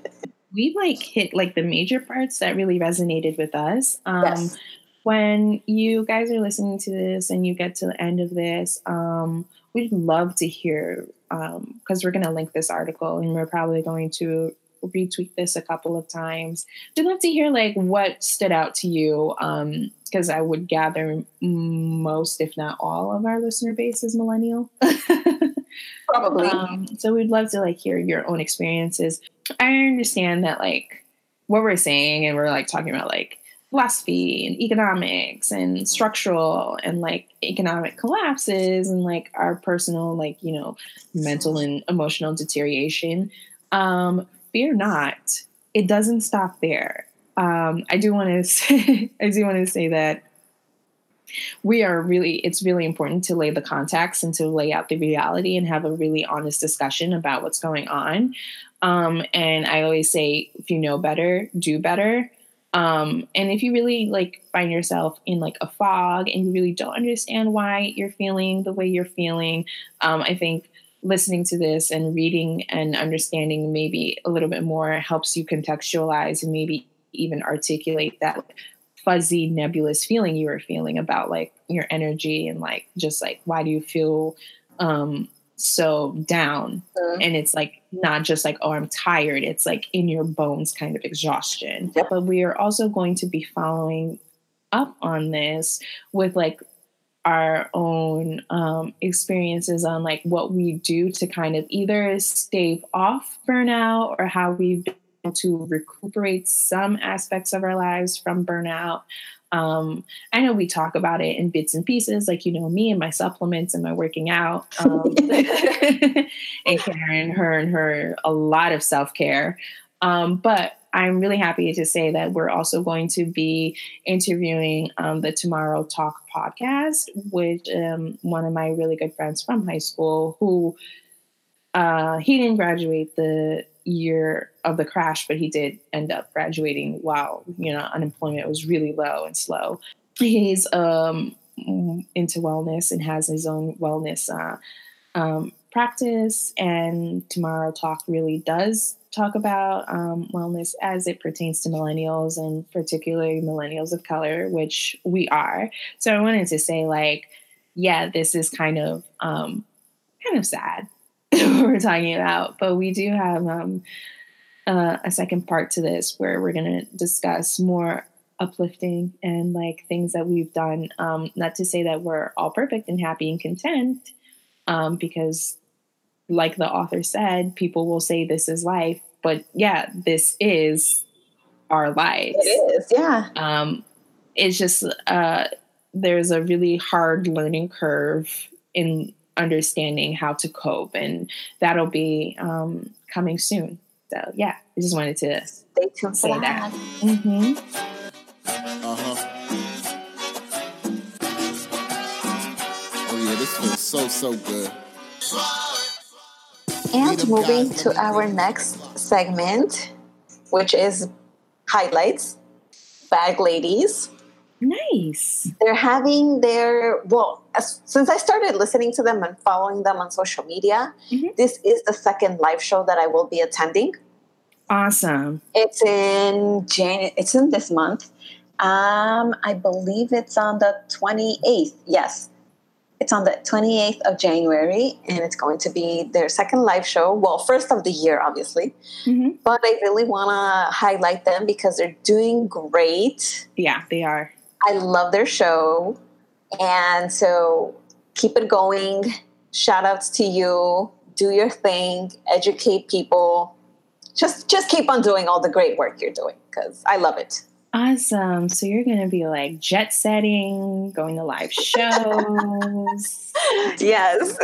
we like hit like the major parts that really resonated with us. Um, yes. When you guys are listening to this and you get to the end of this, um, we'd love to hear because um, we're going to link this article and we're probably going to retweet this a couple of times. We'd love to hear like what stood out to you because um, I would gather most, if not all, of our listener base is millennial. Probably. Um, so we'd love to like hear your own experiences. I understand that like what we're saying and we're like talking about like philosophy and economics and structural and like economic collapses and like our personal like you know mental and emotional deterioration. Um fear not. It doesn't stop there. Um i do want to say i do want to say that we are really it's really important to lay the context and to lay out the reality and have a really honest discussion about what's going on. Um, and i always say if you know better do better um, and if you really like find yourself in like a fog and you really don't understand why you're feeling the way you're feeling um, i think listening to this and reading and understanding maybe a little bit more helps you contextualize and maybe even articulate that fuzzy nebulous feeling you were feeling about like your energy and like just like why do you feel um so down mm-hmm. and it's like not just like oh i'm tired it's like in your bones kind of exhaustion yep. but we are also going to be following up on this with like our own um, experiences on like what we do to kind of either stave off burnout or how we've been able to recuperate some aspects of our lives from burnout um, I know we talk about it in bits and pieces, like you know me and my supplements and my working out, um, and Karen, her and her a lot of self care. Um, but I'm really happy to say that we're also going to be interviewing um, the Tomorrow Talk podcast, which um, one of my really good friends from high school who uh, he didn't graduate the year of the crash, but he did end up graduating while you know unemployment was really low and slow. He's um, into wellness and has his own wellness uh, um, practice. And Tomorrow Talk really does talk about um, wellness as it pertains to millennials and particularly millennials of color, which we are. So I wanted to say, like, yeah, this is kind of um, kind of sad we're talking about. But we do have um, uh, a second part to this where we're going to discuss more uplifting and like things that we've done. Um, not to say that we're all perfect and happy and content, um, because like the author said, people will say this is life. But yeah, this is our lives. It is, yeah. Um, it's just uh, there's a really hard learning curve in understanding how to cope, and that'll be um, coming soon. So yeah, I just wanted to stay tuned say that. that. Mm-hmm. Uh-huh. Oh yeah, this feels so so good. And moving to our next segment, which is highlights, bag ladies. Nice. They're having their, well, as, since I started listening to them and following them on social media, mm-hmm. this is the second live show that I will be attending. Awesome. It's in Jan. It's in this month. Um, I believe it's on the 28th. Yes. It's on the 28th of January, and it's going to be their second live show. Well, first of the year, obviously. Mm-hmm. But I really want to highlight them because they're doing great. Yeah, they are. I love their show. And so keep it going. Shout outs to you. Do your thing, educate people. Just just keep on doing all the great work you're doing because I love it. Awesome. So you're going to be like jet setting, going to live shows. yes.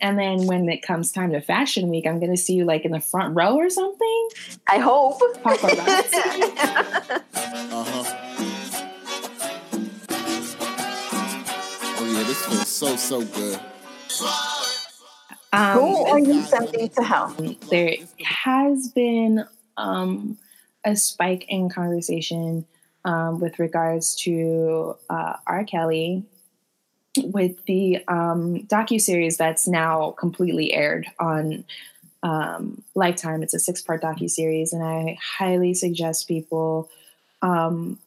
And then when it comes time to fashion week, I'm going to see you like in the front row or something. I hope. uh-huh. So so good. Um, Who are you sending to hell? There has been um, a spike in conversation um, with regards to uh, R. Kelly with the um, docu series that's now completely aired on um, Lifetime. It's a six part docu series, and I highly suggest people. Um,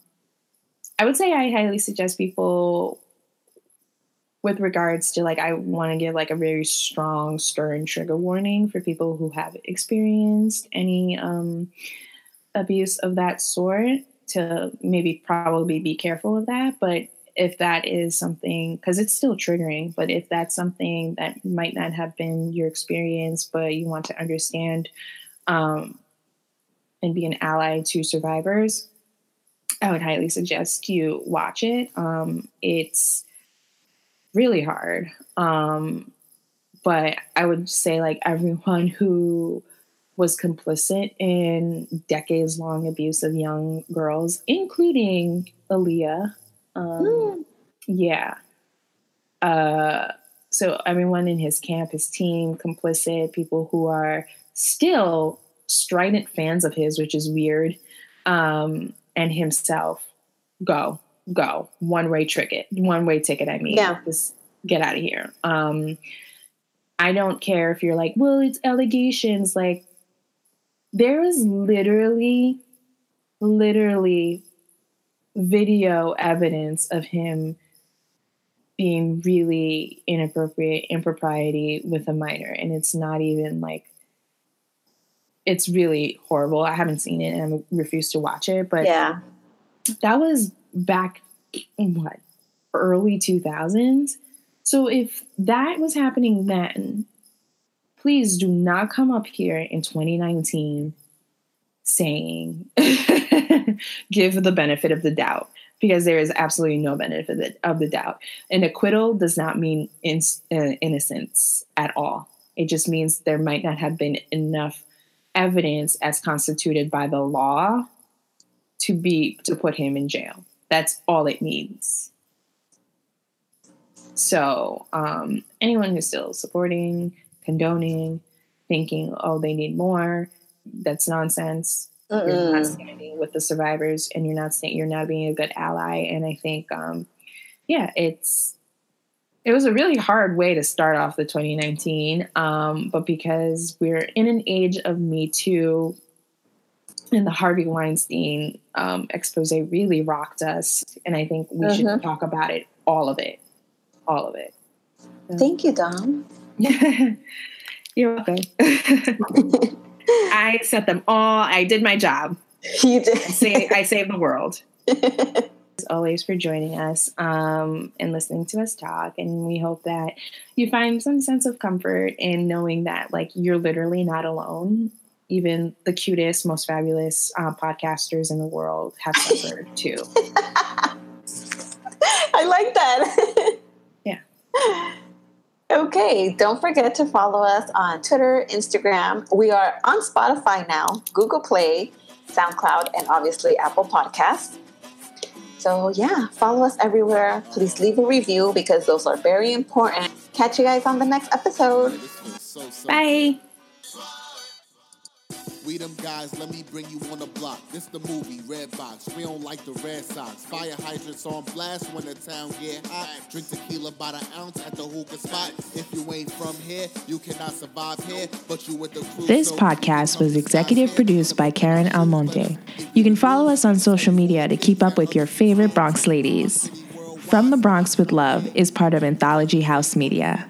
I would say I highly suggest people with regards to like I want to give like a very strong stern trigger warning for people who have experienced any um, abuse of that sort to maybe probably be careful of that. But if that is something because it's still triggering but if that's something that might not have been your experience but you want to understand um, and be an ally to survivors i would highly suggest you watch it. Um, it's really hard um, but i would say like everyone who was complicit in decades long abuse of young girls including aaliyah um, mm. Yeah. Uh, so everyone in his camp, his team, complicit, people who are still strident fans of his, which is weird, um, and himself, go, go, one way ticket, one way ticket. I mean, yeah. just get out of here. Um, I don't care if you're like, well, it's allegations. Like, there is literally, literally video evidence of him being really inappropriate impropriety with a minor and it's not even like it's really horrible i haven't seen it and i refuse to watch it but yeah that was back in what early 2000s so if that was happening then please do not come up here in 2019 saying give the benefit of the doubt because there is absolutely no benefit of the doubt. An acquittal does not mean in, uh, innocence at all. It just means there might not have been enough evidence as constituted by the law to be to put him in jail. That's all it means. So, um, anyone who's still supporting, condoning, thinking, oh, they need more, that's nonsense. Mm-mm. You're not standing with the survivors, and you're not you're not being a good ally. And I think, um, yeah, it's it was a really hard way to start off the 2019, um, but because we're in an age of Me Too, and the Harvey Weinstein um, expose really rocked us, and I think we mm-hmm. should talk about it, all of it, all of it. Thank you, Dom. You're welcome. I set them all. I did my job. You did. I, saved, I saved the world. As always, for joining us um, and listening to us talk. And we hope that you find some sense of comfort in knowing that, like, you're literally not alone. Even the cutest, most fabulous uh, podcasters in the world have suffered too. I like that. yeah. Okay, don't forget to follow us on Twitter, Instagram. We are on Spotify now, Google Play, SoundCloud, and obviously Apple Podcasts. So, yeah, follow us everywhere. Please leave a review because those are very important. Catch you guys on the next episode. Bye. We them guys, let me bring you on the block. This the movie, Red Box. We don't like the Red Sox. Fire hydrants on blast when the town get hot. Drink tequila by the ounce at the hookah spot. If you ain't from here, you cannot survive here. But you with the crew. This podcast was executive produced by Karen Almonte. You can follow us on social media to keep up with your favorite Bronx ladies. From the Bronx with Love is part of Anthology House Media.